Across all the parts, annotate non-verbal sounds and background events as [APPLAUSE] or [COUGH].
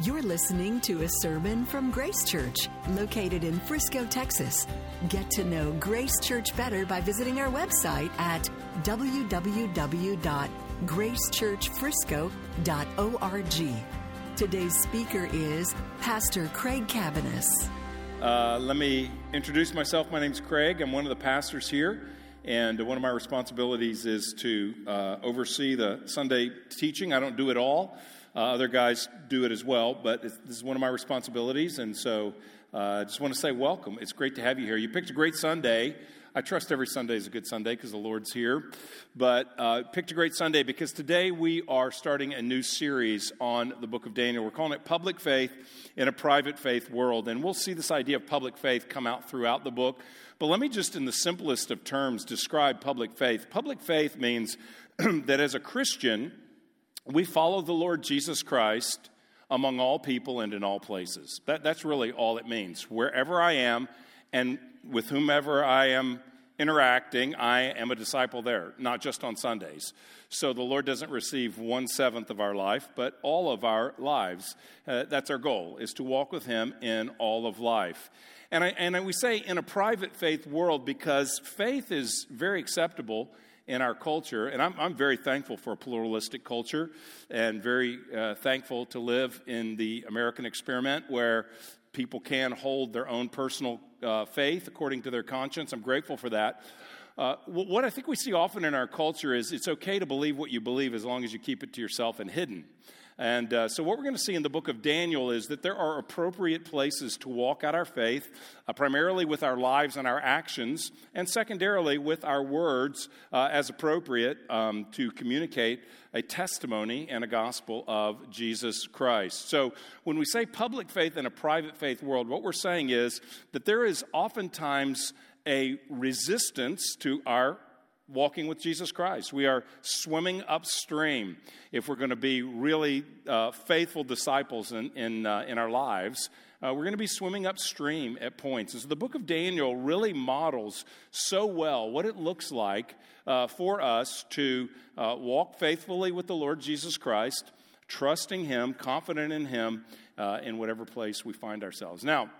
You're listening to a sermon from Grace Church, located in Frisco, Texas. Get to know Grace Church better by visiting our website at www.gracechurchfrisco.org. Today's speaker is Pastor Craig Cabaniss. Uh, let me introduce myself. My name is Craig. I'm one of the pastors here, and one of my responsibilities is to uh, oversee the Sunday teaching. I don't do it all. Uh, other guys do it as well, but this is one of my responsibilities, and so uh, I just want to say welcome. It's great to have you here. You picked a great Sunday. I trust every Sunday is a good Sunday because the Lord's here. But uh, picked a great Sunday because today we are starting a new series on the book of Daniel. We're calling it Public Faith in a Private Faith World. And we'll see this idea of public faith come out throughout the book. But let me just, in the simplest of terms, describe public faith. Public faith means [CLEARS THROAT] that as a Christian, we follow the Lord Jesus Christ among all people and in all places. That, that's really all it means. Wherever I am and with whomever I am interacting, I am a disciple there, not just on Sundays. So the Lord doesn't receive one seventh of our life, but all of our lives. Uh, that's our goal, is to walk with Him in all of life. And, I, and we say in a private faith world because faith is very acceptable in our culture. And I'm, I'm very thankful for a pluralistic culture and very uh, thankful to live in the American experiment where people can hold their own personal uh, faith according to their conscience. I'm grateful for that. Uh, what I think we see often in our culture is it's okay to believe what you believe as long as you keep it to yourself and hidden. And uh, so, what we're going to see in the book of Daniel is that there are appropriate places to walk out our faith, uh, primarily with our lives and our actions, and secondarily with our words uh, as appropriate um, to communicate a testimony and a gospel of Jesus Christ. So, when we say public faith in a private faith world, what we're saying is that there is oftentimes a resistance to our walking with Jesus Christ. We are swimming upstream if we're going to be really uh, faithful disciples in, in, uh, in our lives. Uh, we're going to be swimming upstream at points. And so the book of Daniel really models so well what it looks like uh, for us to uh, walk faithfully with the Lord Jesus Christ, trusting Him, confident in Him uh, in whatever place we find ourselves. Now,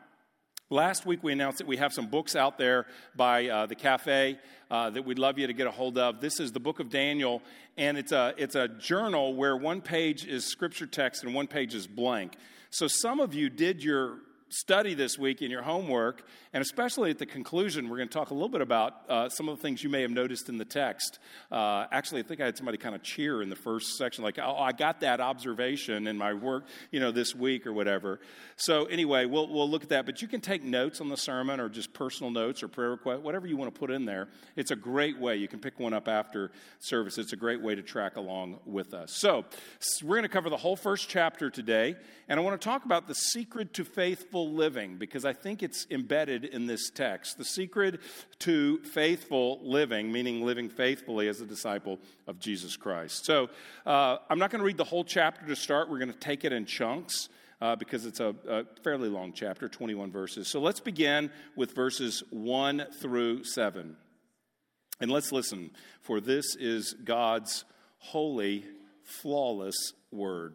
Last week, we announced that we have some books out there by uh, the cafe uh, that we'd love you to get a hold of. This is the book of Daniel, and it's a, it's a journal where one page is scripture text and one page is blank. So some of you did your study this week in your homework, and especially at the conclusion, we're going to talk a little bit about uh, some of the things you may have noticed in the text. Uh, actually, I think I had somebody kind of cheer in the first section, like, "Oh, I got that observation in my work, you know, this week or whatever." So anyway, we'll we'll look at that. But you can take notes on the sermon, or just personal notes, or prayer request, whatever you want to put in there. It's a great way. You can pick one up after service. It's a great way to track along with us. So we're going to cover the whole first chapter today, and I want to talk about the secret to faithful faithful living because I think it's embedded in this text. The secret to faithful living, meaning living faithfully as a disciple of Jesus Christ. So uh, I'm not going to read the whole chapter to start, we're going to take it in chunks. Uh, because it's a, a fairly long chapter, 21 verses. So let's begin with verses 1 through 7. And let's listen, for this is God's holy, flawless word.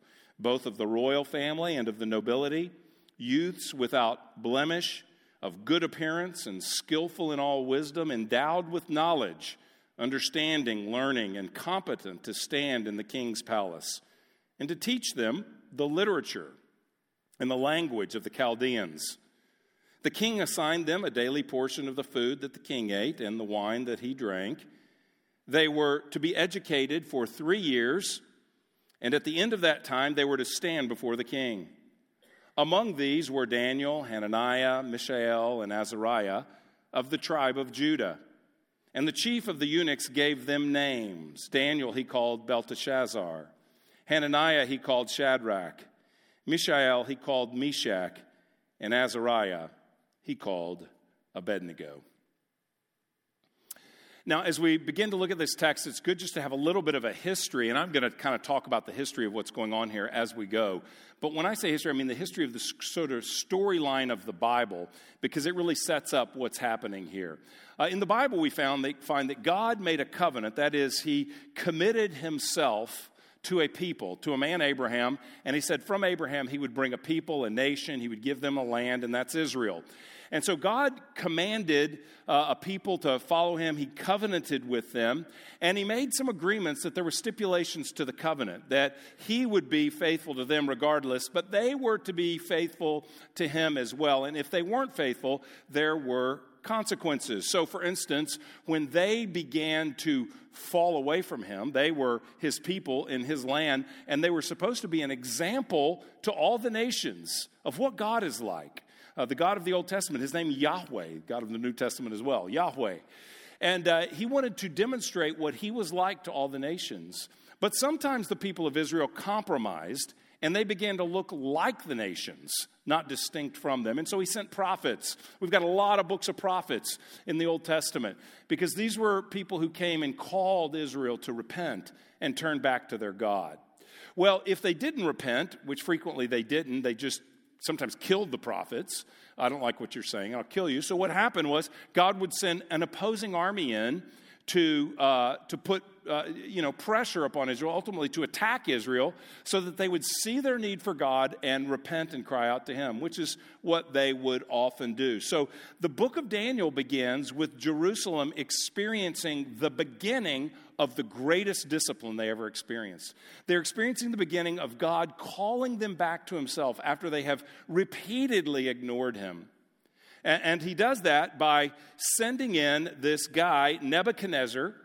both of the royal family and of the nobility, youths without blemish, of good appearance and skillful in all wisdom, endowed with knowledge, understanding, learning, and competent to stand in the king's palace, and to teach them the literature and the language of the Chaldeans. The king assigned them a daily portion of the food that the king ate and the wine that he drank. They were to be educated for three years and at the end of that time, they were to stand before the king. Among these were Daniel, Hananiah, Mishael, and Azariah of the tribe of Judah. And the chief of the eunuchs gave them names. Daniel he called Belteshazzar. Hananiah he called Shadrach. Mishael he called Meshach. And Azariah he called Abednego. Now, as we begin to look at this text, it's good just to have a little bit of a history, and I'm going to kind of talk about the history of what's going on here as we go. But when I say history, I mean the history of the sort of storyline of the Bible, because it really sets up what's happening here. Uh, in the Bible, we found they find that God made a covenant, that is, He committed Himself to a people, to a man, Abraham, and He said from Abraham He would bring a people, a nation, He would give them a land, and that's Israel. And so God commanded uh, a people to follow him. He covenanted with them, and he made some agreements that there were stipulations to the covenant, that he would be faithful to them regardless, but they were to be faithful to him as well. And if they weren't faithful, there were consequences. So, for instance, when they began to fall away from him, they were his people in his land, and they were supposed to be an example to all the nations of what God is like uh, the God of the Old Testament. His name Yahweh, God of the New Testament as well, Yahweh. And uh, he wanted to demonstrate what he was like to all the nations. But sometimes the people of Israel compromised and they began to look like the nations, not distinct from them. And so he sent prophets. We've got a lot of books of prophets in the Old Testament because these were people who came and called Israel to repent and turn back to their God. Well, if they didn't repent, which frequently they didn't, they just sometimes killed the prophets. I don't like what you're saying, I'll kill you. So, what happened was God would send an opposing army in to, uh, to put uh, you know, pressure upon Israel, ultimately to attack Israel, so that they would see their need for God and repent and cry out to Him, which is what they would often do. So the book of Daniel begins with Jerusalem experiencing the beginning of the greatest discipline they ever experienced. They're experiencing the beginning of God calling them back to Himself after they have repeatedly ignored Him. And, he does that by sending in this guy, Nebuchadnezzar,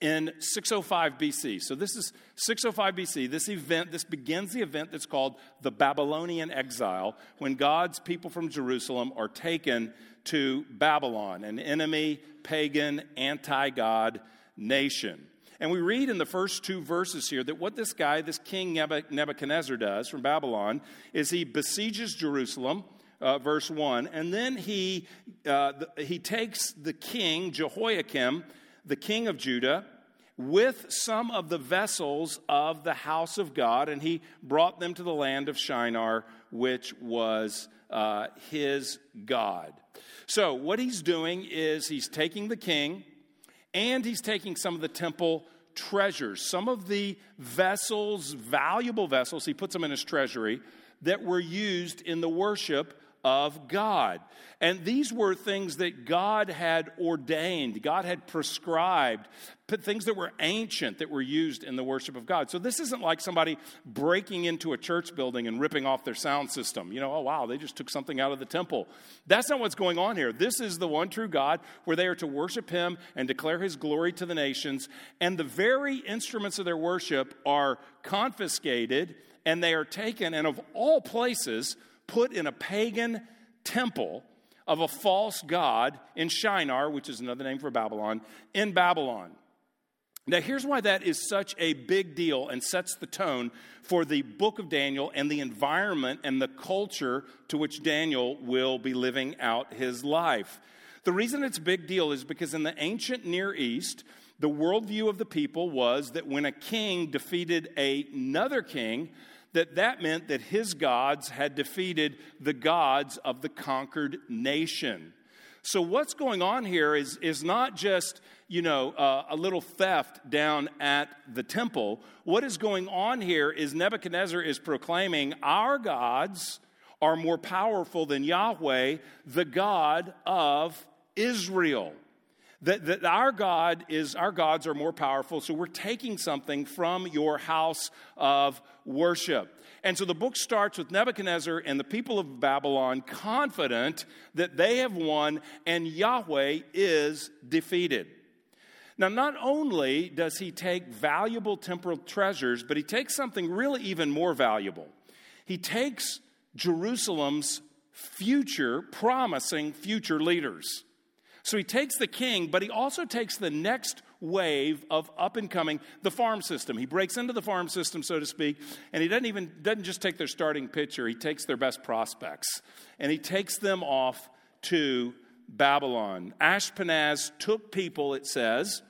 in 605 BC. So this is 605 BC. This event, this begins the event that's called the Babylonian exile, when God's people from Jerusalem are taken to Babylon, an enemy, pagan, anti God nation. And we read in the first two verses here that what this guy, this king Nebuchadnezzar, does from Babylon is he besieges Jerusalem. Uh, verse 1 and then he, uh, the, he takes the king jehoiakim the king of Judah, with some of the vessels of the house of God, and he brought them to the land of Shinar, which was uh, his God. So, what he's doing is he's taking the king and he's taking some of the temple treasures, some of the vessels, valuable vessels, he puts them in his treasury that were used in the worship of God. And these were things that God had ordained, God had prescribed, things that were ancient that were used in the worship of God. So this isn't like somebody breaking into a church building and ripping off their sound system. You know, oh wow, they just took something out of the temple. That's not what's going on here. This is the one true God where they are to worship Him and declare His glory to the nations. And the very instruments of their worship are confiscated and they are taken, and of all places, put in a pagan temple of a false god in Shinar, which is another name for Babylon, in Babylon. Now, here's why that is such a big deal and sets the tone for the book of Daniel and the environment and the culture to which Daniel will be living out his life. The reason it's a big deal is because in the ancient Near East, the worldview of the people was that when a king defeated another king, that that meant that his gods had defeated the gods of the conquered nation. So, what's going on here is, is not just, you know, uh, a little theft down at the temple. What is going on here is Nebuchadnezzar is proclaiming our gods are more powerful than Yahweh, the God of Israel. That, that our God is, our gods are more powerful, so we're taking something from your house of worship. And so the book starts with Nebuchadnezzar and the people of Babylon confident that they have won and Yahweh is defeated. Now, not only does he take valuable temporal treasures, but he takes something really even more valuable. He takes Jerusalem's future, promising future leaders. So he takes the king, but he also takes the next wave of up and coming, the farm system. He breaks into the farm system, so to speak, and he doesn't even doesn't just take their starting pitcher, he takes their best prospects. And he takes them off to Babylon. Ashpenaz took people, it says,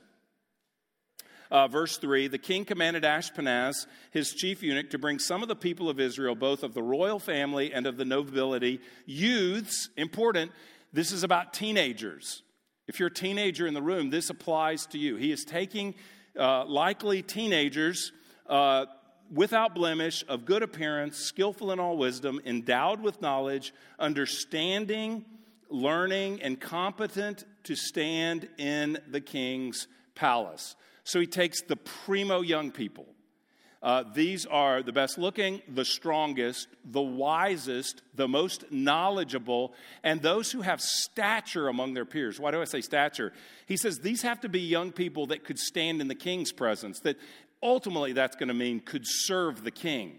uh, verse 3 The king commanded Ashpenaz, his chief eunuch, to bring some of the people of Israel, both of the royal family and of the nobility, youths, important, this is about teenagers. If you're a teenager in the room, this applies to you. He is taking uh, likely teenagers uh, without blemish, of good appearance, skillful in all wisdom, endowed with knowledge, understanding, learning, and competent to stand in the king's palace. So he takes the primo young people. Uh, these are the best looking, the strongest, the wisest, the most knowledgeable, and those who have stature among their peers. Why do I say stature? He says these have to be young people that could stand in the king's presence, that ultimately that's going to mean could serve the king.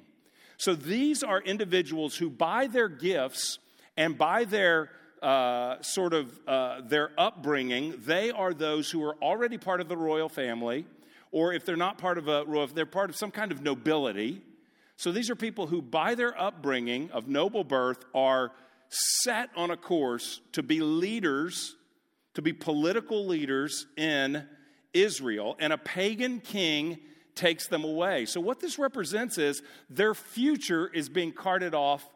So these are individuals who, by their gifts and by their uh, sort of uh, their upbringing, they are those who are already part of the royal family, or if they're not part of a royal, they're part of some kind of nobility. So these are people who, by their upbringing of noble birth, are set on a course to be leaders, to be political leaders in Israel, and a pagan king takes them away. So, what this represents is their future is being carted off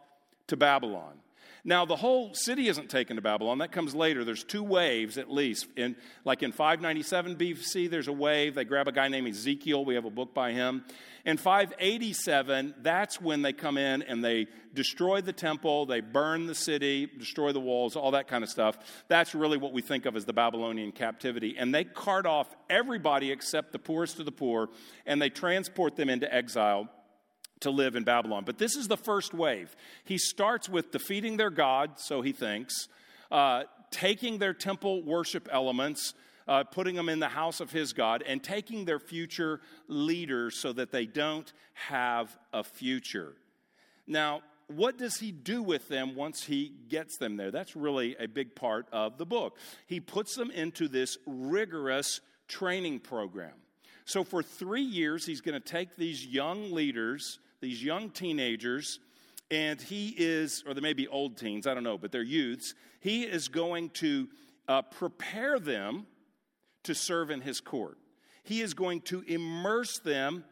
to Babylon. Now, the whole city isn't taken to Babylon. That comes later. There's two waves at least. In, like in 597 BC, there's a wave. They grab a guy named Ezekiel. We have a book by him. In 587, that's when they come in and they destroy the temple, they burn the city, destroy the walls, all that kind of stuff. That's really what we think of as the Babylonian captivity. And they cart off everybody except the poorest of the poor, and they transport them into exile to live in Babylon. But this is the first wave. He starts with defeating their God, so he thinks, uh, taking their temple worship elements, uh, putting them in the house of his God, and taking their future leaders so that they don't have a future. Now, what does he do with them once he gets them there? That's really a big part of the book. He puts them into this rigorous training program. So, for three years, he's going to take these young leaders these young teenagers, and he is, or they may be old teens, I don't know, but they're youths. He is going to uh, prepare them to serve in his court. He is going to immerse them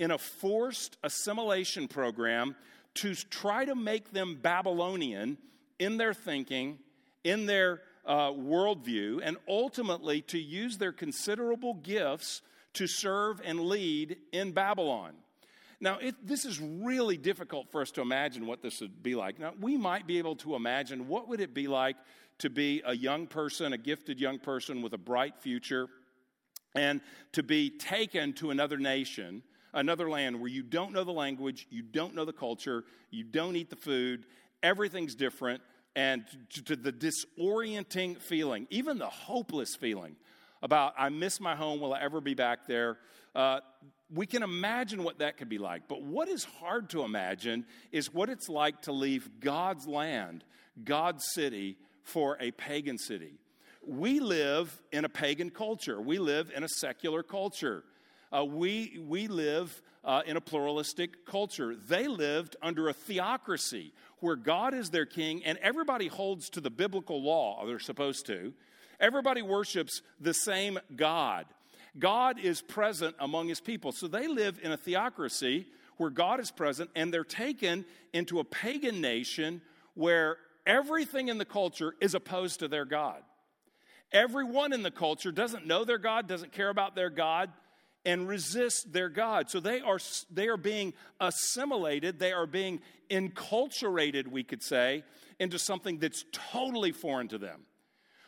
in a forced assimilation program to try to make them Babylonian in their thinking, in their uh, worldview, and ultimately to use their considerable gifts to serve and lead in Babylon. Now, it, this is really difficult for us to imagine what this would be like. Now, we might be able to imagine what would it be like to be a young person, a gifted young person with a bright future, and to be taken to another nation, another land where you don't know the language, you don't know the culture, you don't eat the food, everything's different, and to, to the disorienting feeling, even the hopeless feeling about, I miss my home, will I ever be back there? Uh, we can imagine what that could be like. But what is hard to imagine is what it's like to leave God's land, God's city, for a pagan city. We live in a pagan culture, we live in a secular culture. Uh, we, we live uh, in a pluralistic culture. They lived under a theocracy where God is their king and everybody holds to the biblical law, they're supposed to. Everybody worships the same God. God is present among his people. So they live in a theocracy where God is present, and they're taken into a pagan nation where everything in the culture is opposed to their God. Everyone in the culture doesn't know their God, doesn't care about their God, and resists their God. So they are, they are being assimilated, they are being enculturated, we could say, into something that's totally foreign to them.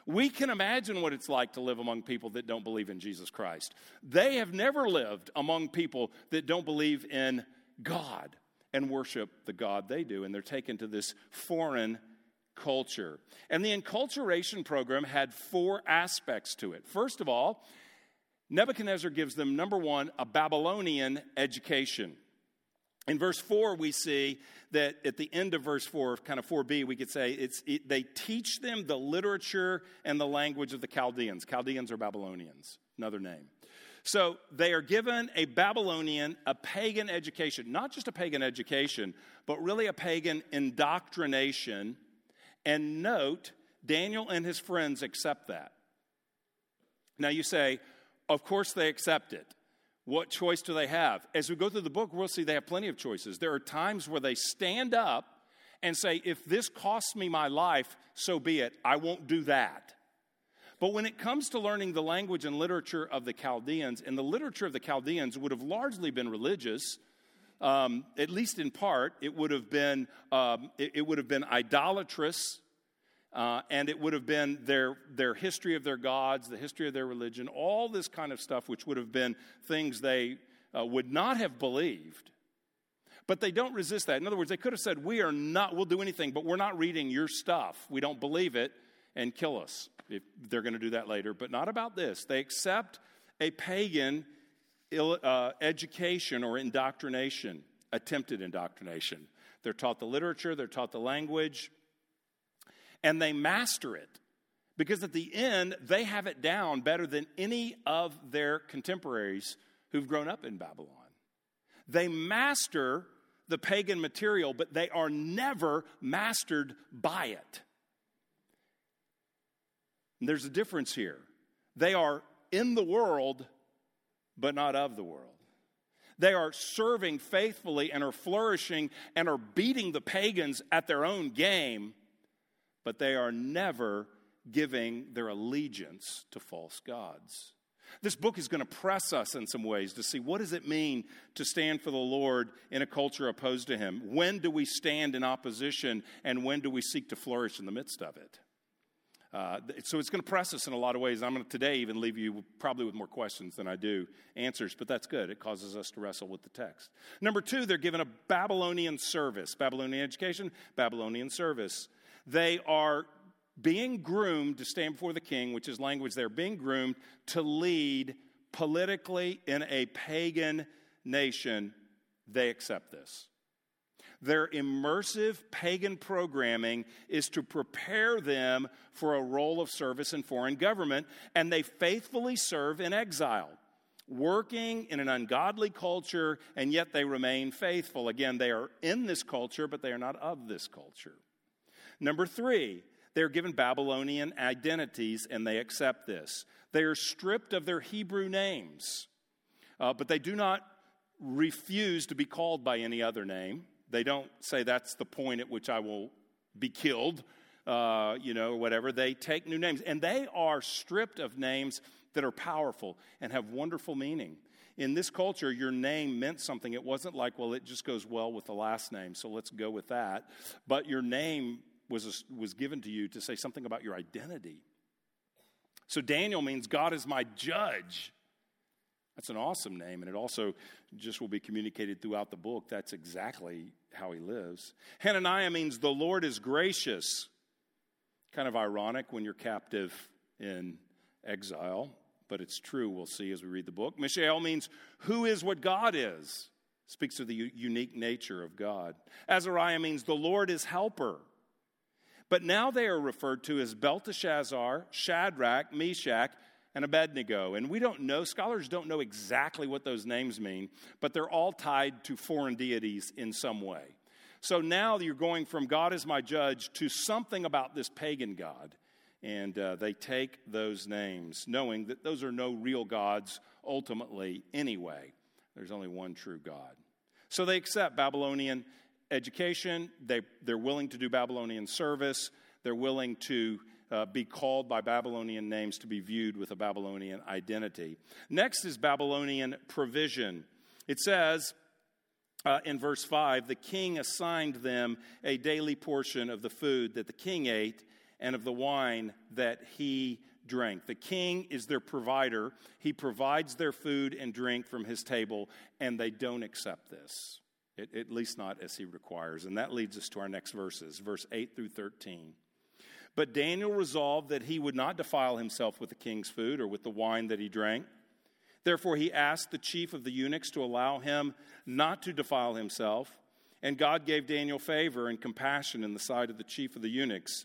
We can imagine what it's like to live among people that don't believe in Jesus Christ. They have never lived among people that don't believe in God and worship the God they do, and they're taken to this foreign culture. And the enculturation program had four aspects to it. First of all, Nebuchadnezzar gives them, number one, a Babylonian education. In verse 4, we see that at the end of verse 4, kind of 4b, we could say it's, it, they teach them the literature and the language of the Chaldeans. Chaldeans are Babylonians, another name. So they are given a Babylonian, a pagan education, not just a pagan education, but really a pagan indoctrination. And note, Daniel and his friends accept that. Now you say, of course they accept it. What choice do they have? As we go through the book, we'll see they have plenty of choices. There are times where they stand up and say, if this costs me my life, so be it. I won't do that. But when it comes to learning the language and literature of the Chaldeans, and the literature of the Chaldeans would have largely been religious, um, at least in part, it would have been, um, it, it would have been idolatrous uh, and it would have been their, their history of their gods, the history of their religion, all this kind of stuff, which would have been things they uh, would not have believed. But they don't resist that. In other words, they could have said, We are not, we'll do anything, but we're not reading your stuff. We don't believe it and kill us. If they're going to do that later, but not about this. They accept a pagan uh, education or indoctrination, attempted indoctrination. They're taught the literature, they're taught the language, and they master it because at the end, they have it down better than any of their contemporaries who've grown up in Babylon. They master the pagan material, but they are never mastered by it. And there's a difference here. They are in the world, but not of the world. They are serving faithfully and are flourishing and are beating the pagans at their own game, but they are never giving their allegiance to false gods. This book is going to press us in some ways to see what does it mean to stand for the Lord in a culture opposed to him? When do we stand in opposition and when do we seek to flourish in the midst of it? Uh, so it's going to press us in a lot of ways. I'm going to today even leave you probably with more questions than I do answers, but that's good. It causes us to wrestle with the text. Number two, they're given a Babylonian service Babylonian education, Babylonian service. They are being groomed to stand before the king, which is language they're being groomed to lead politically in a pagan nation. They accept this. Their immersive pagan programming is to prepare them for a role of service in foreign government, and they faithfully serve in exile, working in an ungodly culture, and yet they remain faithful. Again, they are in this culture, but they are not of this culture. Number three, they're given Babylonian identities and they accept this. They are stripped of their Hebrew names, uh, but they do not refuse to be called by any other name. They don't say that's the point at which I will be killed, uh, you know, whatever. They take new names and they are stripped of names that are powerful and have wonderful meaning. In this culture, your name meant something. It wasn't like, well, it just goes well with the last name, so let's go with that. But your name was, was given to you to say something about your identity. So Daniel means God is my judge. That's an awesome name, and it also just will be communicated throughout the book. That's exactly how he lives. Hananiah means the Lord is gracious. Kind of ironic when you're captive in exile, but it's true, we'll see as we read the book. Mishael means who is what God is, speaks of the unique nature of God. Azariah means the Lord is helper. But now they are referred to as Belteshazzar, Shadrach, Meshach, and Abednego. And we don't know, scholars don't know exactly what those names mean, but they're all tied to foreign deities in some way. So now you're going from God is my judge to something about this pagan God. And uh, they take those names, knowing that those are no real gods ultimately anyway. There's only one true God. So they accept Babylonian education, they, they're willing to do Babylonian service, they're willing to uh, be called by Babylonian names to be viewed with a Babylonian identity. Next is Babylonian provision. It says uh, in verse 5 the king assigned them a daily portion of the food that the king ate and of the wine that he drank. The king is their provider, he provides their food and drink from his table, and they don't accept this at least not as he requires. And that leads us to our next verses, verse 8 through 13. But Daniel resolved that he would not defile himself with the king's food or with the wine that he drank. Therefore, he asked the chief of the eunuchs to allow him not to defile himself. And God gave Daniel favor and compassion in the sight of the chief of the eunuchs.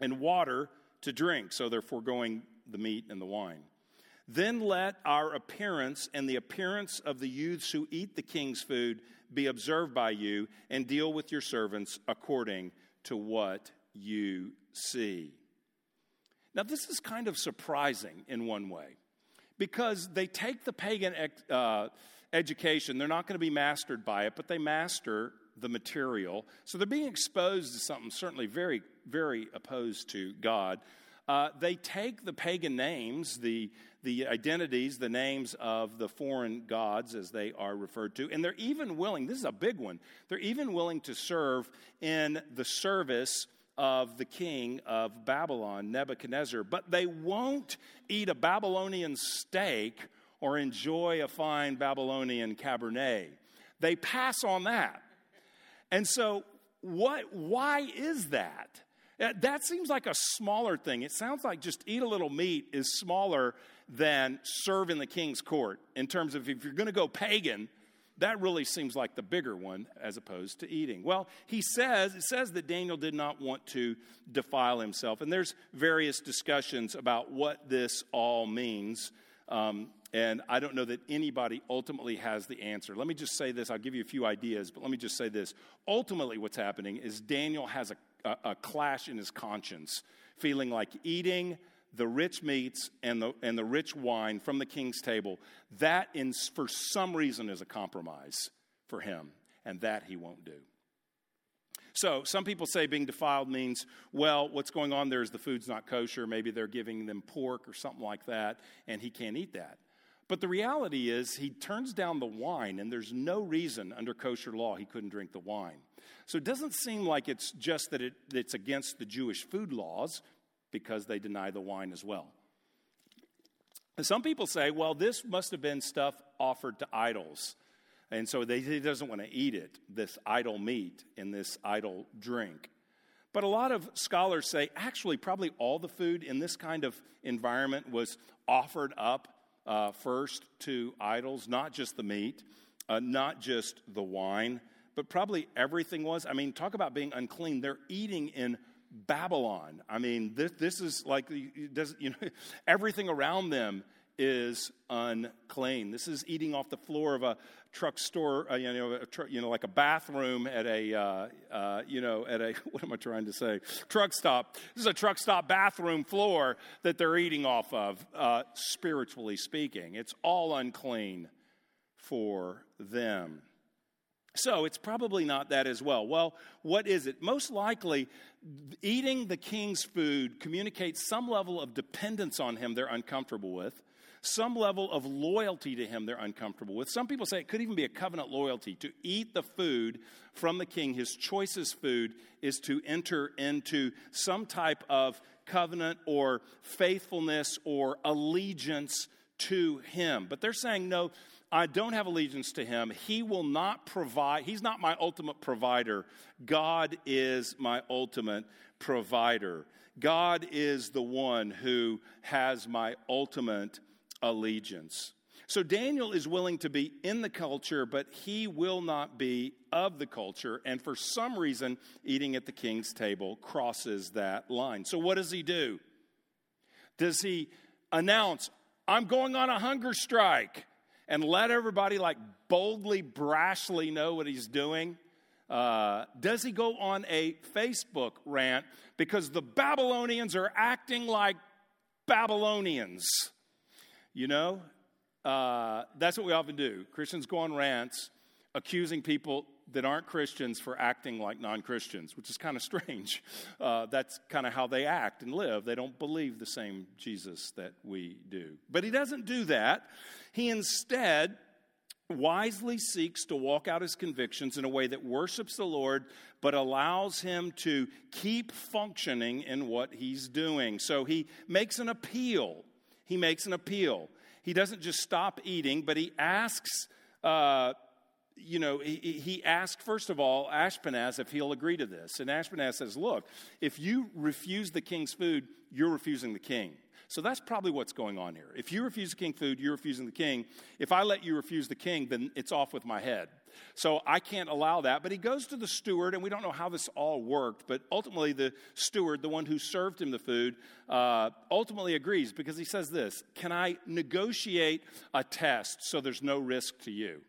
and water to drink. So they're foregoing the meat and the wine. Then let our appearance and the appearance of the youths who eat the king's food be observed by you, and deal with your servants according to what you see. Now, this is kind of surprising in one way because they take the pagan uh, education, they're not going to be mastered by it, but they master the material. So they're being exposed to something certainly very, very opposed to God. Uh, they take the pagan names, the, the identities, the names of the foreign gods, as they are referred to, and they're even willing, this is a big one, they're even willing to serve in the service of the king of Babylon, Nebuchadnezzar, but they won't eat a Babylonian steak or enjoy a fine Babylonian Cabernet. They pass on that. And so, what, why is that? That seems like a smaller thing. It sounds like just eat a little meat is smaller than serve in the king's court in terms of if you're going to go pagan, that really seems like the bigger one as opposed to eating. Well, he says, it says that Daniel did not want to defile himself. And there's various discussions about what this all means. Um, and I don't know that anybody ultimately has the answer. Let me just say this. I'll give you a few ideas, but let me just say this. Ultimately, what's happening is Daniel has a, a, a clash in his conscience, feeling like eating the rich meats and the, and the rich wine from the king's table, that in, for some reason is a compromise for him, and that he won't do. So, some people say being defiled means, well, what's going on there is the food's not kosher. Maybe they're giving them pork or something like that, and he can't eat that. But the reality is, he turns down the wine, and there's no reason under kosher law he couldn't drink the wine. So it doesn't seem like it's just that it, it's against the Jewish food laws because they deny the wine as well. And some people say, well, this must have been stuff offered to idols. And so they, he doesn't want to eat it, this idol meat and this idol drink. But a lot of scholars say actually, probably all the food in this kind of environment was offered up uh, first to idols, not just the meat, uh, not just the wine, but probably everything was. I mean, talk about being unclean. They're eating in Babylon. I mean, this, this is like, does, you know, [LAUGHS] everything around them is unclean. This is eating off the floor of a truck store, uh, you, know, tr- you know, like a bathroom at a, uh, uh, you know, at a, [LAUGHS] what am I trying to say? Truck stop. This is a truck stop bathroom floor that they're eating off of, uh, spiritually speaking. It's all unclean for them. So it's probably not that as well. Well, what is it? Most likely, eating the king's food communicates some level of dependence on him they're uncomfortable with some level of loyalty to him they're uncomfortable with. Some people say it could even be a covenant loyalty. To eat the food from the king, his choicest food, is to enter into some type of covenant or faithfulness or allegiance to him. But they're saying, no, I don't have allegiance to him. He will not provide, he's not my ultimate provider. God is my ultimate provider. God is the one who has my ultimate allegiance. So Daniel is willing to be in the culture, but he will not be of the culture. And for some reason, eating at the king's table crosses that line. So what does he do? Does he announce, I'm going on a hunger strike, and let everybody like boldly, brashly know what he's doing? Uh, does he go on a Facebook rant because the Babylonians are acting like Babylonians? You know, uh, that's what we often do. Christians go on rants accusing people that aren't Christians for acting like non Christians, which is kind of strange. Uh, that's kind of how they act and live. They don't believe the same Jesus that we do. But he doesn't do that. He instead wisely seeks to walk out his convictions in a way that worships the Lord, but allows him to keep functioning in what he's doing. So he makes an appeal. He makes an appeal. He doesn't just stop eating, but he asks. Uh, you know, he, he asked, first of all, Ashpenaz if he'll agree to this. And Ashpenaz says, Look, if you refuse the king's food, you're refusing the king. So that's probably what's going on here. If you refuse the king food, you're refusing the king. If I let you refuse the king, then it's off with my head. So I can't allow that. But he goes to the steward, and we don't know how this all worked, but ultimately the steward, the one who served him the food, uh, ultimately agrees because he says this Can I negotiate a test so there's no risk to you?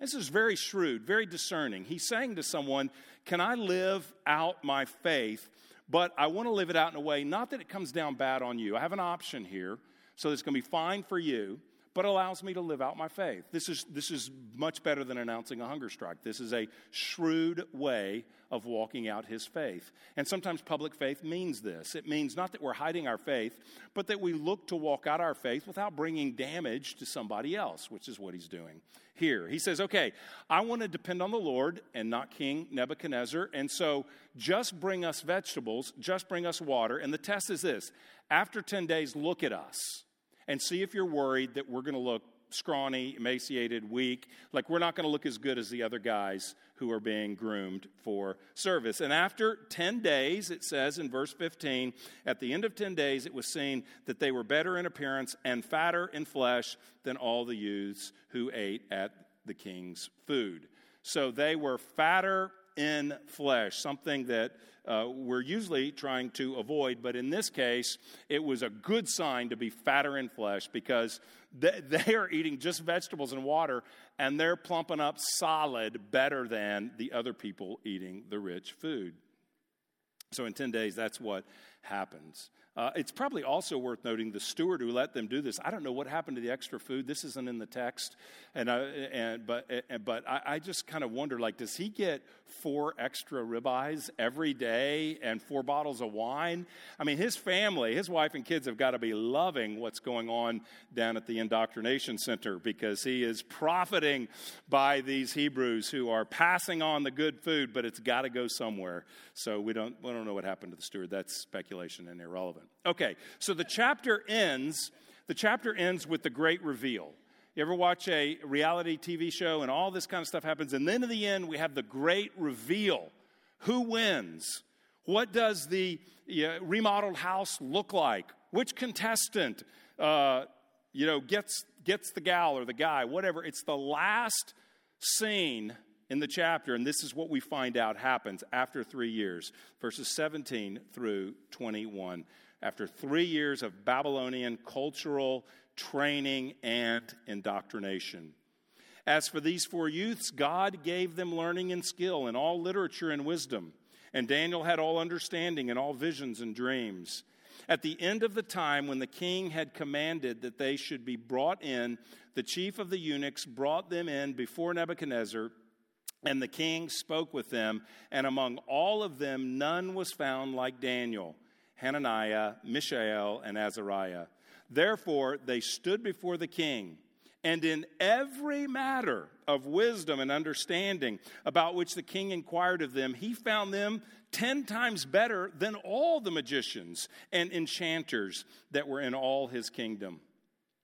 This is very shrewd, very discerning. He's saying to someone, Can I live out my faith? But I want to live it out in a way, not that it comes down bad on you. I have an option here, so it's going to be fine for you, but allows me to live out my faith. This is, this is much better than announcing a hunger strike. This is a shrewd way of walking out his faith. And sometimes public faith means this it means not that we're hiding our faith, but that we look to walk out our faith without bringing damage to somebody else, which is what he's doing here. He says, Okay, I want to depend on the Lord and not King Nebuchadnezzar. And so just bring us vegetables, just bring us water. And the test is this after 10 days, look at us and see if you're worried that we're going to look scrawny, emaciated, weak, like we're not going to look as good as the other guys who are being groomed for service. And after 10 days, it says in verse 15, at the end of 10 days, it was seen that they were better in appearance and fatter in flesh than all the youths who ate at the king's food. So they were fatter in flesh, something that uh, we're usually trying to avoid. But in this case, it was a good sign to be fatter in flesh because they, [LAUGHS] they are eating just vegetables and water and they're plumping up solid better than the other people eating the rich food. So in 10 days, that's what happens. Uh, it's probably also worth noting the steward who let them do this. I don't know what happened to the extra food. This isn't in the text, and, I, and but and, but I, I just kind of wonder, like, does he get four extra ribeyes every day and four bottles of wine? I mean, his family, his wife and kids have got to be loving what's going on down at the indoctrination center because he is profiting by these Hebrews who are passing on the good food, but it's got to go somewhere. So we don't we don't know what happened to the steward. That's speculation and irrelevant. Okay, so the chapter ends, the chapter ends with the great reveal. You ever watch a reality TV show and all this kind of stuff happens, and then in the end, we have the great reveal. Who wins? What does the remodeled house look like? Which contestant, uh, you know, gets gets the gal or the guy, whatever? It's the last scene in the chapter, and this is what we find out happens after three years, verses 17 through 21 after three years of Babylonian cultural training and indoctrination. As for these four youths, God gave them learning and skill in all literature and wisdom, and Daniel had all understanding and all visions and dreams. At the end of the time, when the king had commanded that they should be brought in, the chief of the eunuchs brought them in before Nebuchadnezzar, and the king spoke with them, and among all of them none was found like Daniel Hananiah, Mishael, and Azariah. Therefore, they stood before the king, and in every matter of wisdom and understanding about which the king inquired of them, he found them ten times better than all the magicians and enchanters that were in all his kingdom.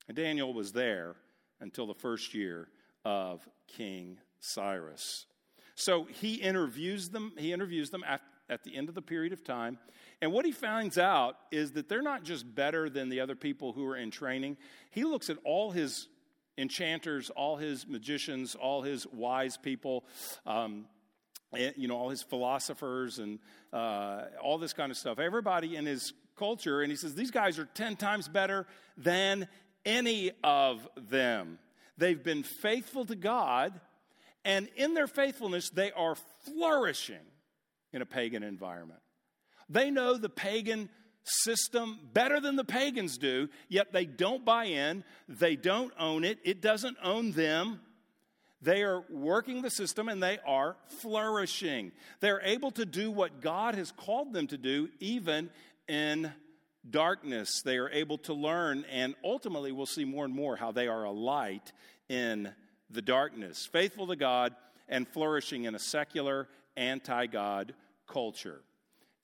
And Daniel was there until the first year of King Cyrus. So he interviews them. He interviews them at, at the end of the period of time. And what he finds out is that they're not just better than the other people who are in training. He looks at all his enchanters, all his magicians, all his wise people, um, eh, you know, all his philosophers and uh, all this kind of stuff. Everybody in his culture, and he says, these guys are 10 times better than any of them. They've been faithful to God, and in their faithfulness, they are flourishing in a pagan environment. They know the pagan system better than the pagans do, yet they don't buy in, they don't own it, it doesn't own them. They are working the system and they are flourishing. They're able to do what God has called them to do, even in darkness. They are able to learn, and ultimately, we'll see more and more how they are a light in the darkness, faithful to God and flourishing in a secular, anti God culture.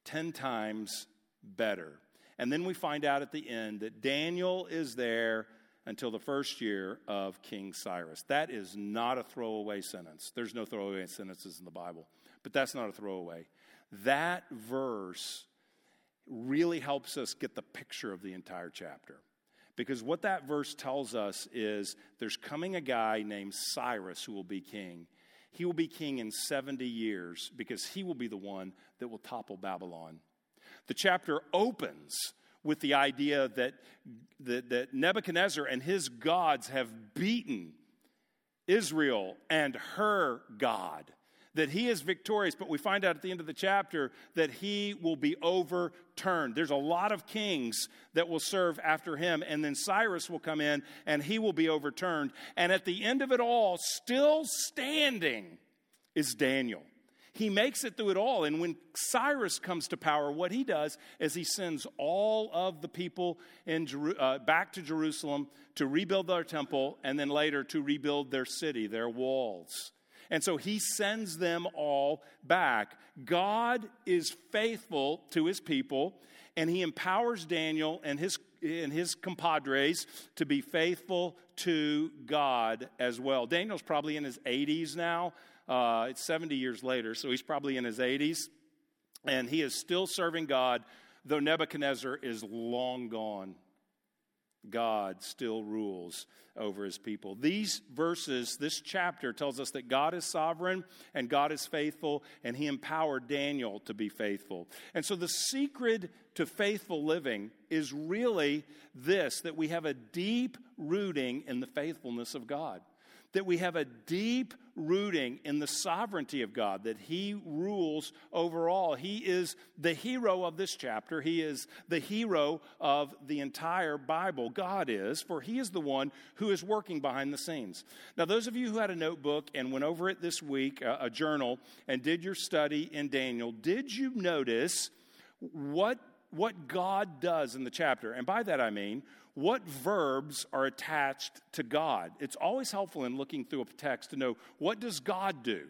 Ten times better. And then we find out at the end that Daniel is there until the first year of King Cyrus. That is not a throwaway sentence. There's no throwaway sentences in the Bible, but that's not a throwaway. That verse really helps us get the picture of the entire chapter. Because what that verse tells us is there's coming a guy named Cyrus who will be king. He will be king in 70 years because he will be the one that will topple Babylon. The chapter opens with the idea that, that, that Nebuchadnezzar and his gods have beaten Israel and her God that he is victorious, but we find out at the end of the chapter that he will be overturned. There's a lot of kings that will serve after him, and then Cyrus will come in and he will be overturned. And at the end of it all, still standing is Daniel. He makes it through it all. And when Cyrus comes to power, what he does is he sends all of the people in, uh, back to Jerusalem to rebuild their temple and then later to rebuild their city, their walls. And so he sends them all back. God is faithful to his people, and he empowers Daniel and his and his compadres to be faithful to God as well. Daniel's probably in his 80s now. Uh, it's 70 years later, so he's probably in his 80s. And he is still serving God, though Nebuchadnezzar is long gone. God still rules over his people. These verses, this chapter tells us that God is sovereign and God is faithful, and he empowered Daniel to be faithful. And so the secret to faithful living is really this that we have a deep rooting in the faithfulness of God that we have a deep rooting in the sovereignty of God, that He rules over all. He is the hero of this chapter. He is the hero of the entire Bible. God is, for He is the one who is working behind the scenes. Now, those of you who had a notebook and went over it this week, a, a journal, and did your study in Daniel, did you notice what what God does in the chapter. And by that I mean, what verbs are attached to God. It's always helpful in looking through a text to know what does God do?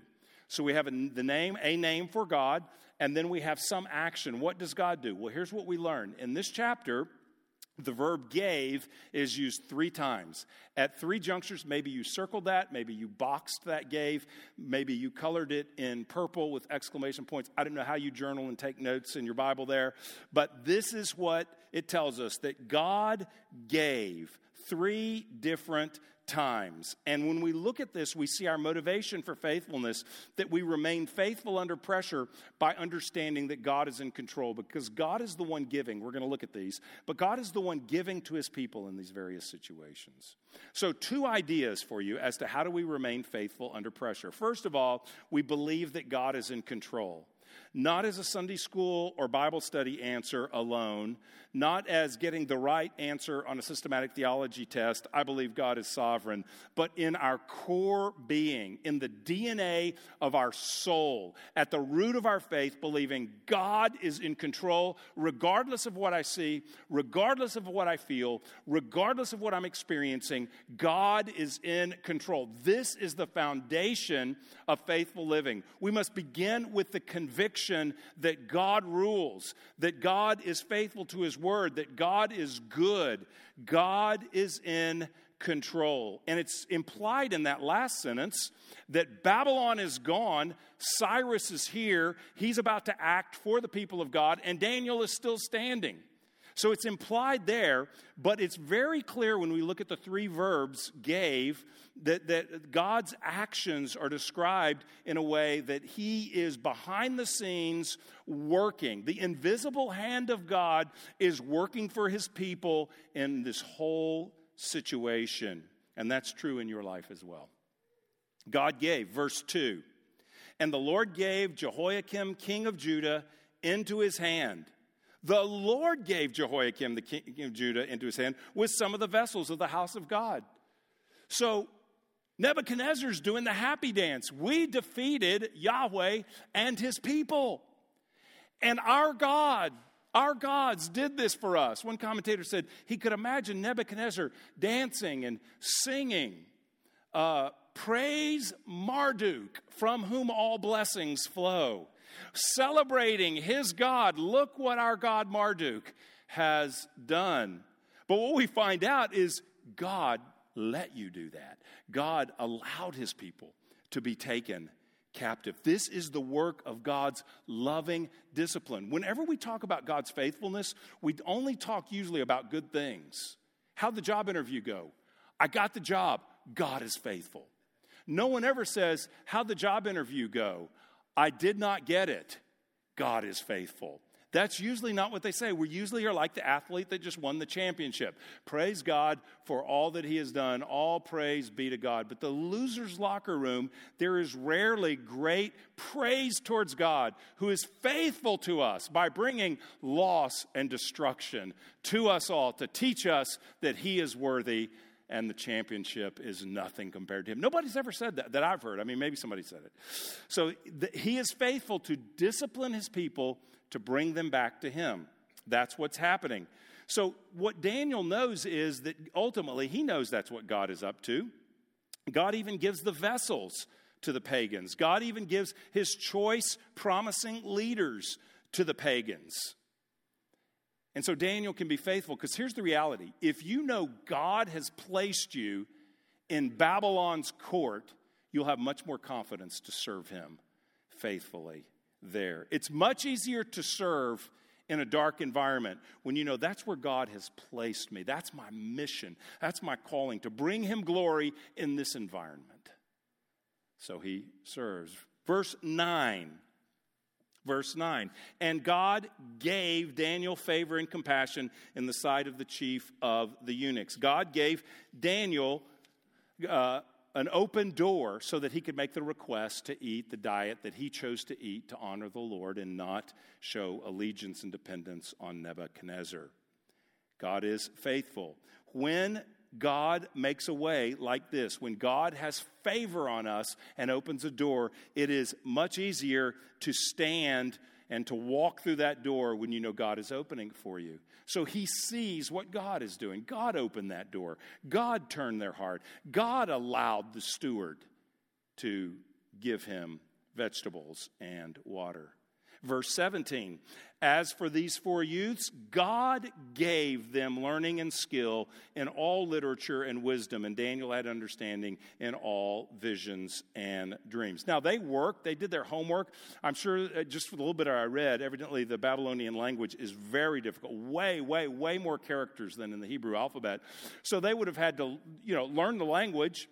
So we have a, the name, a name for God, and then we have some action. What does God do? Well, here's what we learn. In this chapter, the verb gave is used three times. At three junctures, maybe you circled that, maybe you boxed that gave, maybe you colored it in purple with exclamation points. I don't know how you journal and take notes in your Bible there, but this is what it tells us that God gave three different times. And when we look at this, we see our motivation for faithfulness that we remain faithful under pressure by understanding that God is in control because God is the one giving. We're going to look at these, but God is the one giving to his people in these various situations. So, two ideas for you as to how do we remain faithful under pressure. First of all, we believe that God is in control not as a Sunday school or Bible study answer alone, not as getting the right answer on a systematic theology test, I believe God is sovereign, but in our core being, in the DNA of our soul, at the root of our faith, believing God is in control regardless of what I see, regardless of what I feel, regardless of what I'm experiencing, God is in control. This is the foundation of faithful living. We must begin with the conviction that God rules, that God is faithful to his word, that God is good, God is in control. And it's implied in that last sentence that Babylon is gone, Cyrus is here, he's about to act for the people of God, and Daniel is still standing. So it's implied there, but it's very clear when we look at the three verbs gave that, that God's actions are described in a way that He is behind the scenes working. The invisible hand of God is working for His people in this whole situation. And that's true in your life as well. God gave, verse 2. And the Lord gave Jehoiakim, king of Judah, into his hand the Lord gave Jehoiakim, the king of Judah, into his hand with some of the vessels of the house of God. So Nebuchadnezzar's doing the happy dance. We defeated Yahweh and his people. And our God, our gods did this for us. One commentator said he could imagine Nebuchadnezzar dancing and singing, uh, Praise Marduk, from whom all blessings flow. Celebrating his God. Look what our God Marduk has done. But what we find out is God let you do that. God allowed his people to be taken captive. This is the work of God's loving discipline. Whenever we talk about God's faithfulness, we only talk usually about good things. How'd the job interview go? I got the job. God is faithful. No one ever says, How'd the job interview go? I did not get it. God is faithful. That's usually not what they say. We usually are like the athlete that just won the championship. Praise God for all that he has done. All praise be to God. But the loser's locker room, there is rarely great praise towards God, who is faithful to us by bringing loss and destruction to us all to teach us that he is worthy and the championship is nothing compared to him. Nobody's ever said that, that I've heard. I mean, maybe somebody said it. So the, he is faithful to discipline his people to bring them back to him. That's what's happening. So, what Daniel knows is that ultimately he knows that's what God is up to. God even gives the vessels to the pagans, God even gives his choice, promising leaders to the pagans. And so Daniel can be faithful because here's the reality if you know God has placed you in Babylon's court, you'll have much more confidence to serve him faithfully there. It's much easier to serve in a dark environment when you know that's where God has placed me. That's my mission. That's my calling to bring Him glory in this environment. So he serves. Verse 9. Verse 9. And God gave Daniel favor and compassion in the sight of the chief of the eunuchs. God gave Daniel uh, an open door so that he could make the request to eat the diet that he chose to eat to honor the Lord and not show allegiance and dependence on Nebuchadnezzar. God is faithful. When God makes a way like this, when God has favor on us and opens a door, it is much easier to stand and to walk through that door when you know God is opening for you. So he sees what God is doing. God opened that door, God turned their heart, God allowed the steward to give him vegetables and water. Verse 17 As for these four youths, God gave them learning and skill in all literature and wisdom, and Daniel had understanding in all visions and dreams. Now, they worked, they did their homework. I'm sure, uh, just for the little bit I read, evidently the Babylonian language is very difficult, way, way, way more characters than in the Hebrew alphabet. So they would have had to, you know, learn the language.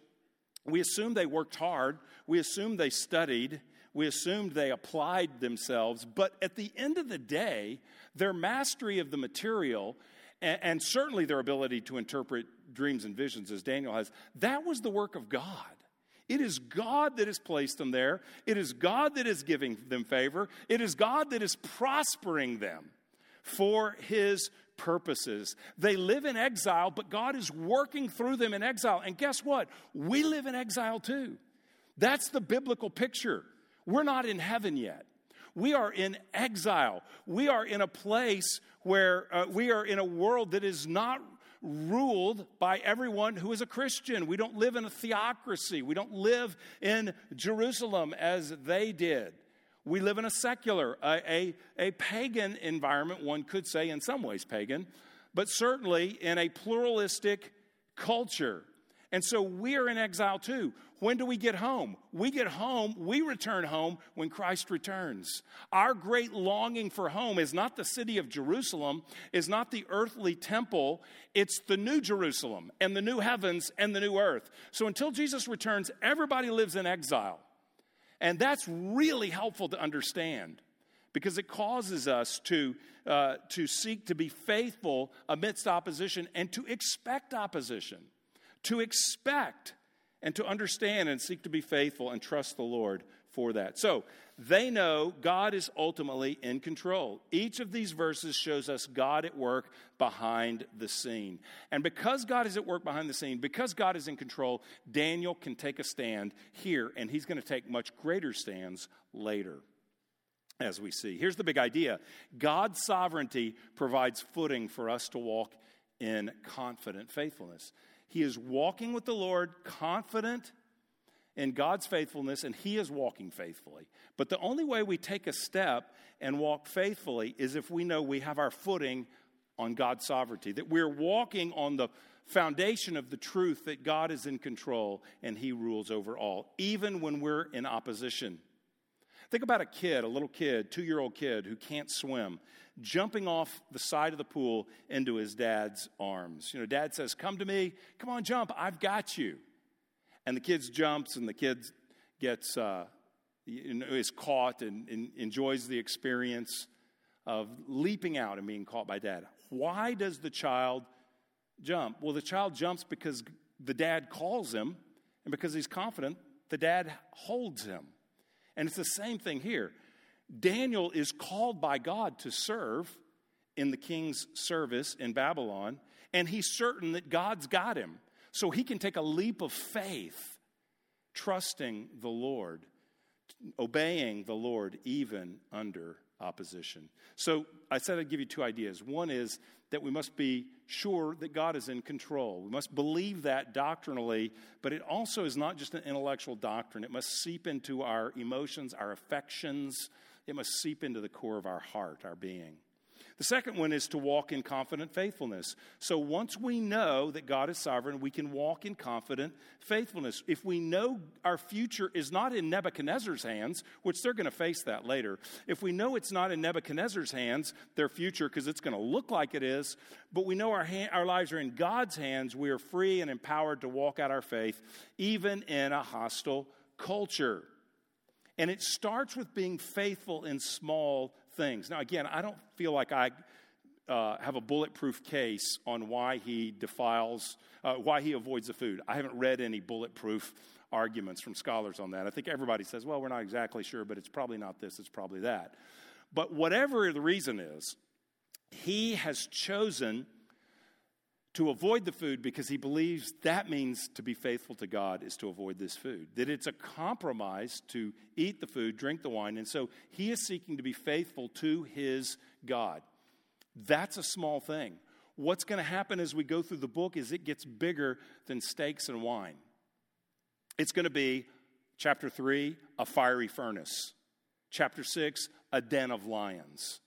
We assume they worked hard, we assume they studied we assumed they applied themselves, but at the end of the day, their mastery of the material and, and certainly their ability to interpret dreams and visions, as Daniel has, that was the work of God. It is God that has placed them there. It is God that is giving them favor. It is God that is prospering them for his purposes. They live in exile, but God is working through them in exile. And guess what? We live in exile too. That's the biblical picture. We're not in heaven yet. We are in exile. We are in a place where uh, we are in a world that is not ruled by everyone who is a Christian. We don't live in a theocracy. We don't live in Jerusalem as they did. We live in a secular, a, a, a pagan environment, one could say, in some ways pagan, but certainly in a pluralistic culture. And so we are in exile too. When do we get home? We get home, we return home when Christ returns. Our great longing for home is not the city of Jerusalem, is not the earthly temple, it's the new Jerusalem and the new heavens and the new earth. So until Jesus returns, everybody lives in exile. And that's really helpful to understand because it causes us to, uh, to seek to be faithful amidst opposition and to expect opposition. To expect and to understand and seek to be faithful and trust the Lord for that. So they know God is ultimately in control. Each of these verses shows us God at work behind the scene. And because God is at work behind the scene, because God is in control, Daniel can take a stand here, and he's going to take much greater stands later as we see. Here's the big idea God's sovereignty provides footing for us to walk in confident faithfulness. He is walking with the Lord, confident in God's faithfulness, and He is walking faithfully. But the only way we take a step and walk faithfully is if we know we have our footing on God's sovereignty, that we're walking on the foundation of the truth that God is in control and He rules over all, even when we're in opposition. Think about a kid, a little kid, two year old kid who can't swim, jumping off the side of the pool into his dad's arms. You know, dad says, Come to me, come on, jump, I've got you. And the kid jumps, and the kid gets, uh, is caught and, and enjoys the experience of leaping out and being caught by dad. Why does the child jump? Well, the child jumps because the dad calls him, and because he's confident, the dad holds him. And it's the same thing here. Daniel is called by God to serve in the king's service in Babylon, and he's certain that God's got him. So he can take a leap of faith, trusting the Lord, obeying the Lord even under opposition. So I said I'd give you two ideas. One is that we must be sure that God is in control. We must believe that doctrinally, but it also is not just an intellectual doctrine. It must seep into our emotions, our affections, it must seep into the core of our heart, our being. The second one is to walk in confident faithfulness. So once we know that God is sovereign, we can walk in confident faithfulness. If we know our future is not in Nebuchadnezzar's hands, which they're going to face that later, if we know it's not in Nebuchadnezzar's hands, their future, because it's going to look like it is, but we know our, ha- our lives are in God's hands, we are free and empowered to walk out our faith, even in a hostile culture. And it starts with being faithful in small things. Now, again, I don't feel like I uh, have a bulletproof case on why he defiles, uh, why he avoids the food. I haven't read any bulletproof arguments from scholars on that. I think everybody says, well, we're not exactly sure, but it's probably not this, it's probably that. But whatever the reason is, he has chosen to avoid the food because he believes that means to be faithful to God is to avoid this food. That it's a compromise to eat the food, drink the wine, and so he is seeking to be faithful to his God. That's a small thing. What's going to happen as we go through the book is it gets bigger than steaks and wine. It's going to be, chapter 3, a fiery furnace. Chapter 6, a den of lions.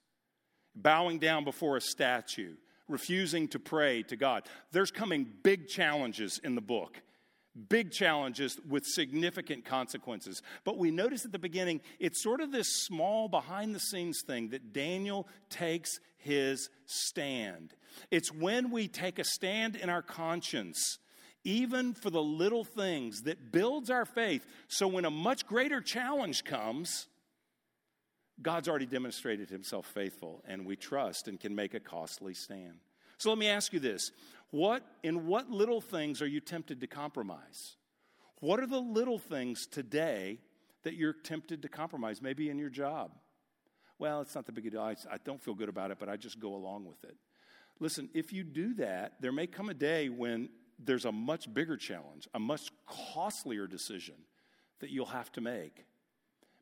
Bowing down before a statue refusing to pray to God. There's coming big challenges in the book, big challenges with significant consequences. But we notice at the beginning, it's sort of this small behind the scenes thing that Daniel takes his stand. It's when we take a stand in our conscience. Even for the little things that builds our faith. So when a much greater challenge comes, God's already demonstrated himself faithful, and we trust and can make a costly stand. So let me ask you this what, in what little things are you tempted to compromise? What are the little things today that you're tempted to compromise, maybe in your job? Well, it's not the big deal. I, I don't feel good about it, but I just go along with it. Listen, if you do that, there may come a day when there's a much bigger challenge, a much costlier decision that you'll have to make.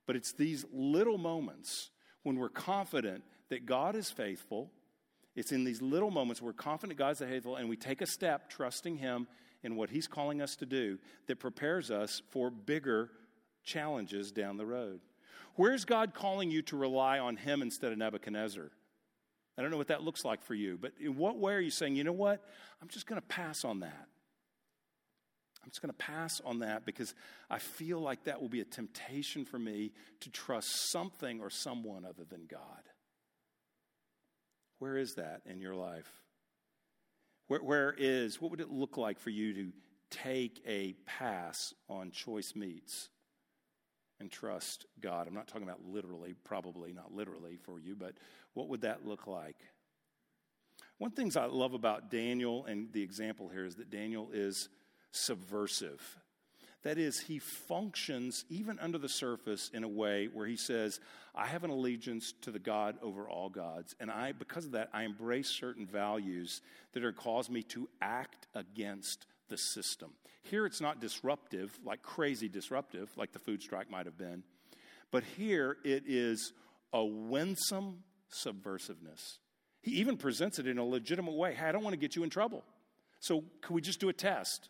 But it's these little moments when we're confident that God is faithful. It's in these little moments we're confident God's faithful and we take a step trusting Him in what He's calling us to do that prepares us for bigger challenges down the road. Where's God calling you to rely on Him instead of Nebuchadnezzar? I don't know what that looks like for you, but in what way are you saying, you know what? I'm just going to pass on that. I'm just going to pass on that because I feel like that will be a temptation for me to trust something or someone other than God. Where is that in your life? Where, where is, what would it look like for you to take a pass on choice meats and trust God? I'm not talking about literally, probably not literally for you, but what would that look like? One of the things I love about Daniel and the example here is that Daniel is subversive. That is, he functions even under the surface in a way where he says, I have an allegiance to the God over all gods. And I, because of that, I embrace certain values that are cause me to act against the system. Here it's not disruptive, like crazy disruptive, like the food strike might have been. But here it is a winsome subversiveness. He even presents it in a legitimate way. Hey, I don't want to get you in trouble. So, can we just do a test?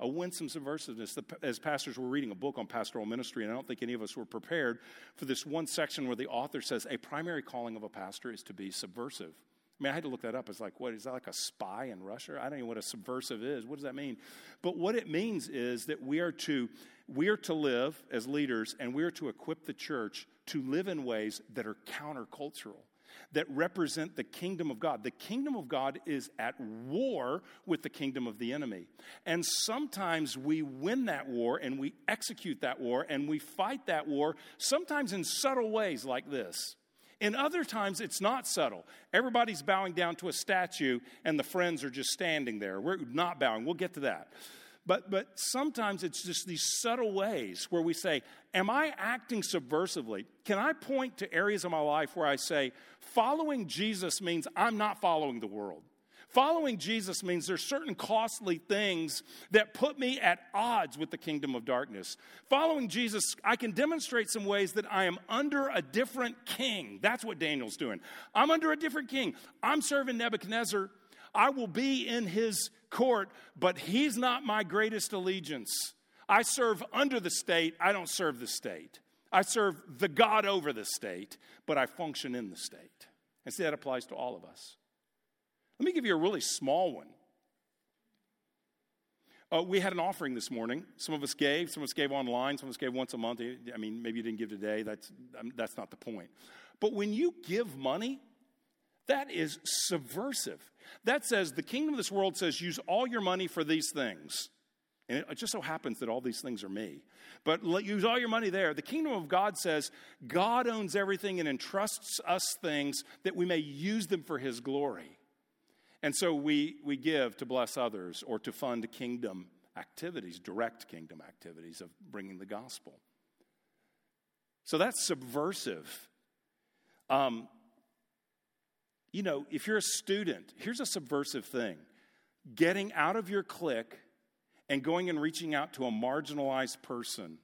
A winsome subversiveness. As pastors were reading a book on pastoral ministry, and I don't think any of us were prepared for this one section where the author says a primary calling of a pastor is to be subversive. I mean, I had to look that up. It's like, what is that like a spy in Russia? I don't even know what a subversive is. What does that mean? But what it means is that we are to we are to live as leaders, and we are to equip the church to live in ways that are countercultural that represent the kingdom of God. The kingdom of God is at war with the kingdom of the enemy. And sometimes we win that war and we execute that war and we fight that war, sometimes in subtle ways like this. In other times, it's not subtle. Everybody's bowing down to a statue and the friends are just standing there. We're not bowing. We'll get to that. But, but sometimes it's just these subtle ways where we say, Am I acting subversively? Can I point to areas of my life where I say, Following Jesus means I'm not following the world? Following Jesus means there's certain costly things that put me at odds with the kingdom of darkness. Following Jesus, I can demonstrate some ways that I am under a different king. That's what Daniel's doing. I'm under a different king. I'm serving Nebuchadnezzar. I will be in his court, but he's not my greatest allegiance. I serve under the state, I don't serve the state. I serve the God over the state, but I function in the state. And see, that applies to all of us. Let me give you a really small one. Uh, we had an offering this morning. Some of us gave, some of us gave online, some of us gave once a month. I mean, maybe you didn't give today. That's, um, that's not the point. But when you give money, that is subversive. That says the kingdom of this world says use all your money for these things. And it just so happens that all these things are me. But use all your money there. The kingdom of God says God owns everything and entrusts us things that we may use them for his glory. And so we, we give to bless others or to fund kingdom activities, direct kingdom activities of bringing the gospel. So that's subversive. Um, you know, if you're a student, here's a subversive thing getting out of your clique and going and reaching out to a marginalized person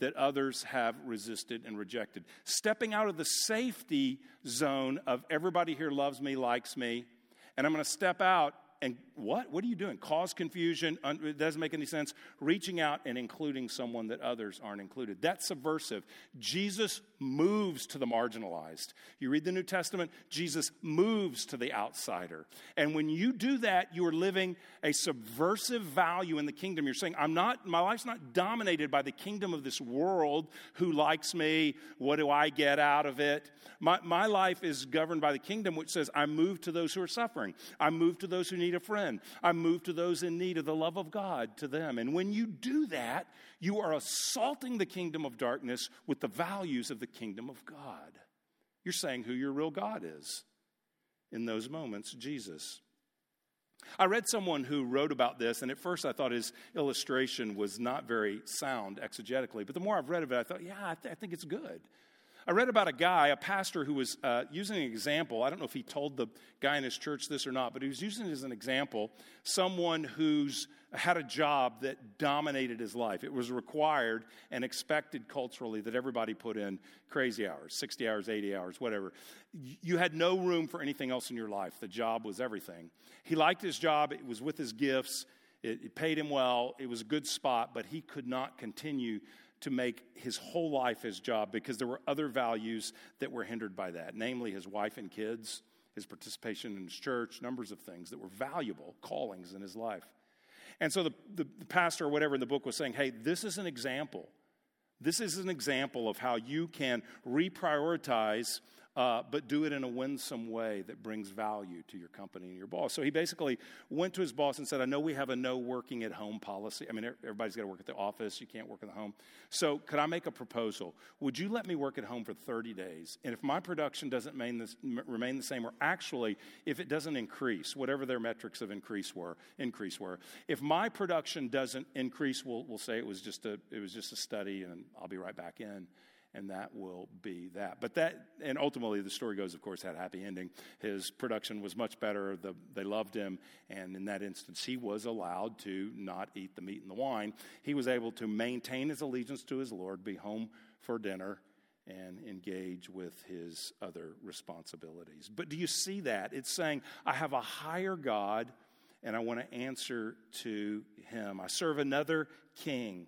that others have resisted and rejected. Stepping out of the safety zone of everybody here loves me, likes me, and I'm going to step out and what? What are you doing? Cause confusion. It doesn't make any sense. Reaching out and including someone that others aren't included. That's subversive. Jesus moves to the marginalized. You read the New Testament, Jesus moves to the outsider. And when you do that, you are living a subversive value in the kingdom. You're saying, I'm not, my life's not dominated by the kingdom of this world who likes me. What do I get out of it? My, my life is governed by the kingdom, which says, I move to those who are suffering. I move to those who need a friend. I move to those in need of the love of God to them. And when you do that, you are assaulting the kingdom of darkness with the values of the kingdom of God. You're saying who your real God is. In those moments, Jesus. I read someone who wrote about this, and at first I thought his illustration was not very sound exegetically. But the more I've read of it, I thought, yeah, I, th- I think it's good. I read about a guy, a pastor, who was uh, using an example. I don't know if he told the guy in his church this or not, but he was using it as an example. Someone who's had a job that dominated his life. It was required and expected culturally that everybody put in crazy hours 60 hours, 80 hours, whatever. You had no room for anything else in your life. The job was everything. He liked his job, it was with his gifts, it, it paid him well, it was a good spot, but he could not continue to make his whole life his job because there were other values that were hindered by that, namely his wife and kids, his participation in his church, numbers of things that were valuable callings in his life. And so the, the, the pastor or whatever in the book was saying, hey, this is an example. This is an example of how you can reprioritize uh, but do it in a winsome way that brings value to your company and your boss. So he basically went to his boss and said, I know we have a no working at home policy. I mean, everybody's got to work at the office, you can't work in the home. So could I make a proposal? Would you let me work at home for 30 days? And if my production doesn't remain the same, or actually, if it doesn't increase, whatever their metrics of increase were, increase were, if my production doesn't increase, we'll, we'll say it was just a, it was just a study and I'll be right back in and that will be that. But that, and ultimately, the story goes, of course, had a happy ending. His production was much better. The, they loved him, and in that instance, he was allowed to not eat the meat and the wine. He was able to maintain his allegiance to his Lord, be home for dinner, and engage with his other responsibilities. But do you see that? It's saying, I have a higher God, and I want to answer to him. I serve another king.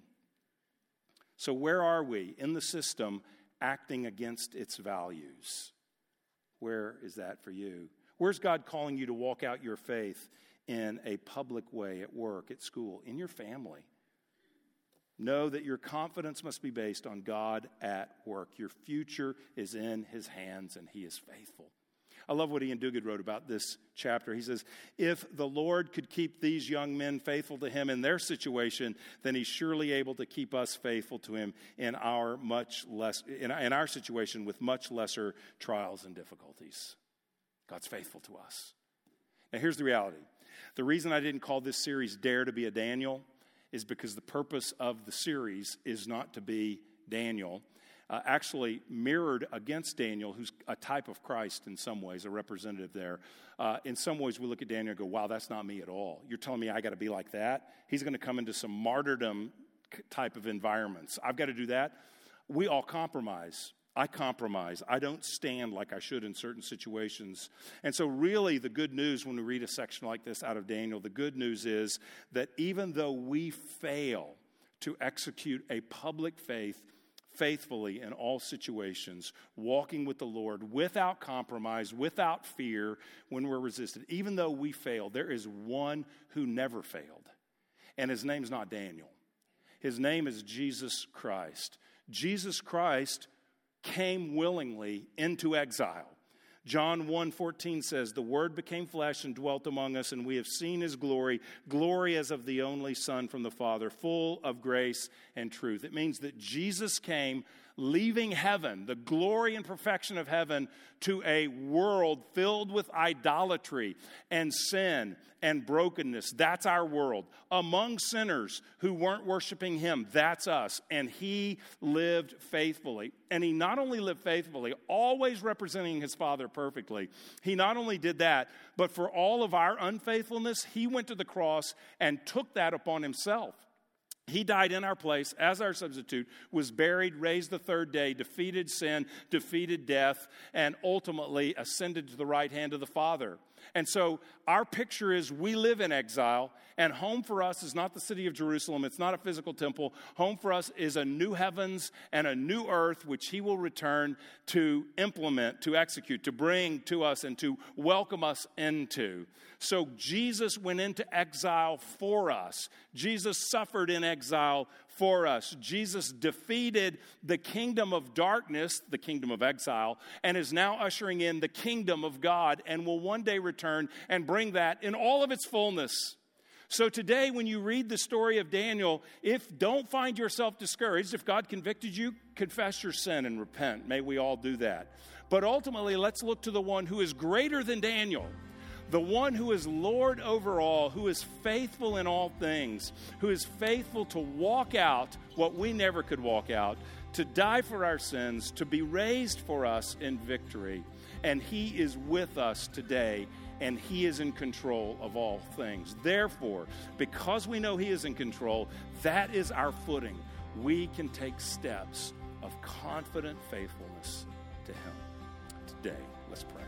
So, where are we in the system acting against its values? Where is that for you? Where's God calling you to walk out your faith in a public way at work, at school, in your family? Know that your confidence must be based on God at work. Your future is in His hands, and He is faithful. I love what Iain Duguid wrote about this chapter. He says, If the Lord could keep these young men faithful to him in their situation, then he's surely able to keep us faithful to him in our much less in, in our situation with much lesser trials and difficulties. God's faithful to us. Now here's the reality. The reason I didn't call this series Dare to be a Daniel is because the purpose of the series is not to be Daniel uh, actually mirrored against Daniel, who's a type of Christ in some ways, a representative there. Uh, in some ways, we look at Daniel and go, wow, that's not me at all. You're telling me I got to be like that? He's going to come into some martyrdom type of environments. I've got to do that. We all compromise. I compromise. I don't stand like I should in certain situations. And so, really, the good news when we read a section like this out of Daniel, the good news is that even though we fail to execute a public faith, faithfully in all situations, walking with the Lord without compromise, without fear when we're resisted. Even though we fail, there is one who never failed. And his name's not Daniel, his name is Jesus Christ. Jesus Christ came willingly into exile. John 1:14 says, "The word became flesh and dwelt among us, and we have seen his glory, glory as of the only son from the Father, full of grace and truth." It means that Jesus came leaving heaven, the glory and perfection of heaven, to a world filled with idolatry and sin and brokenness. That's our world. Among sinners who weren't worshiping Him, that's us. And He lived faithfully. And He not only lived faithfully, always representing His Father perfectly, He not only did that, but for all of our unfaithfulness, He went to the cross and took that upon Himself. He died in our place as our substitute, was buried, raised the third day, defeated sin, defeated death, and ultimately ascended to the right hand of the Father. And so our picture is we live in exile, and home for us is not the city of Jerusalem. It's not a physical temple. Home for us is a new heavens and a new earth, which He will return to implement, to execute, to bring to us, and to welcome us into. So Jesus went into exile for us. Jesus suffered in exile for us. Jesus defeated the kingdom of darkness, the kingdom of exile, and is now ushering in the kingdom of God and will one day return and bring that in all of its fullness. So today, when you read the story of Daniel, if don't find yourself discouraged, if God convicted you, confess your sin and repent. May we all do that. But ultimately, let's look to the one who is greater than Daniel the one who is Lord over all, who is faithful in all things, who is faithful to walk out what we never could walk out, to die for our sins, to be raised for us in victory. And He is with us today, and He is in control of all things. Therefore, because we know He is in control, that is our footing. We can take steps of confident faithfulness to Him. Today, let's pray.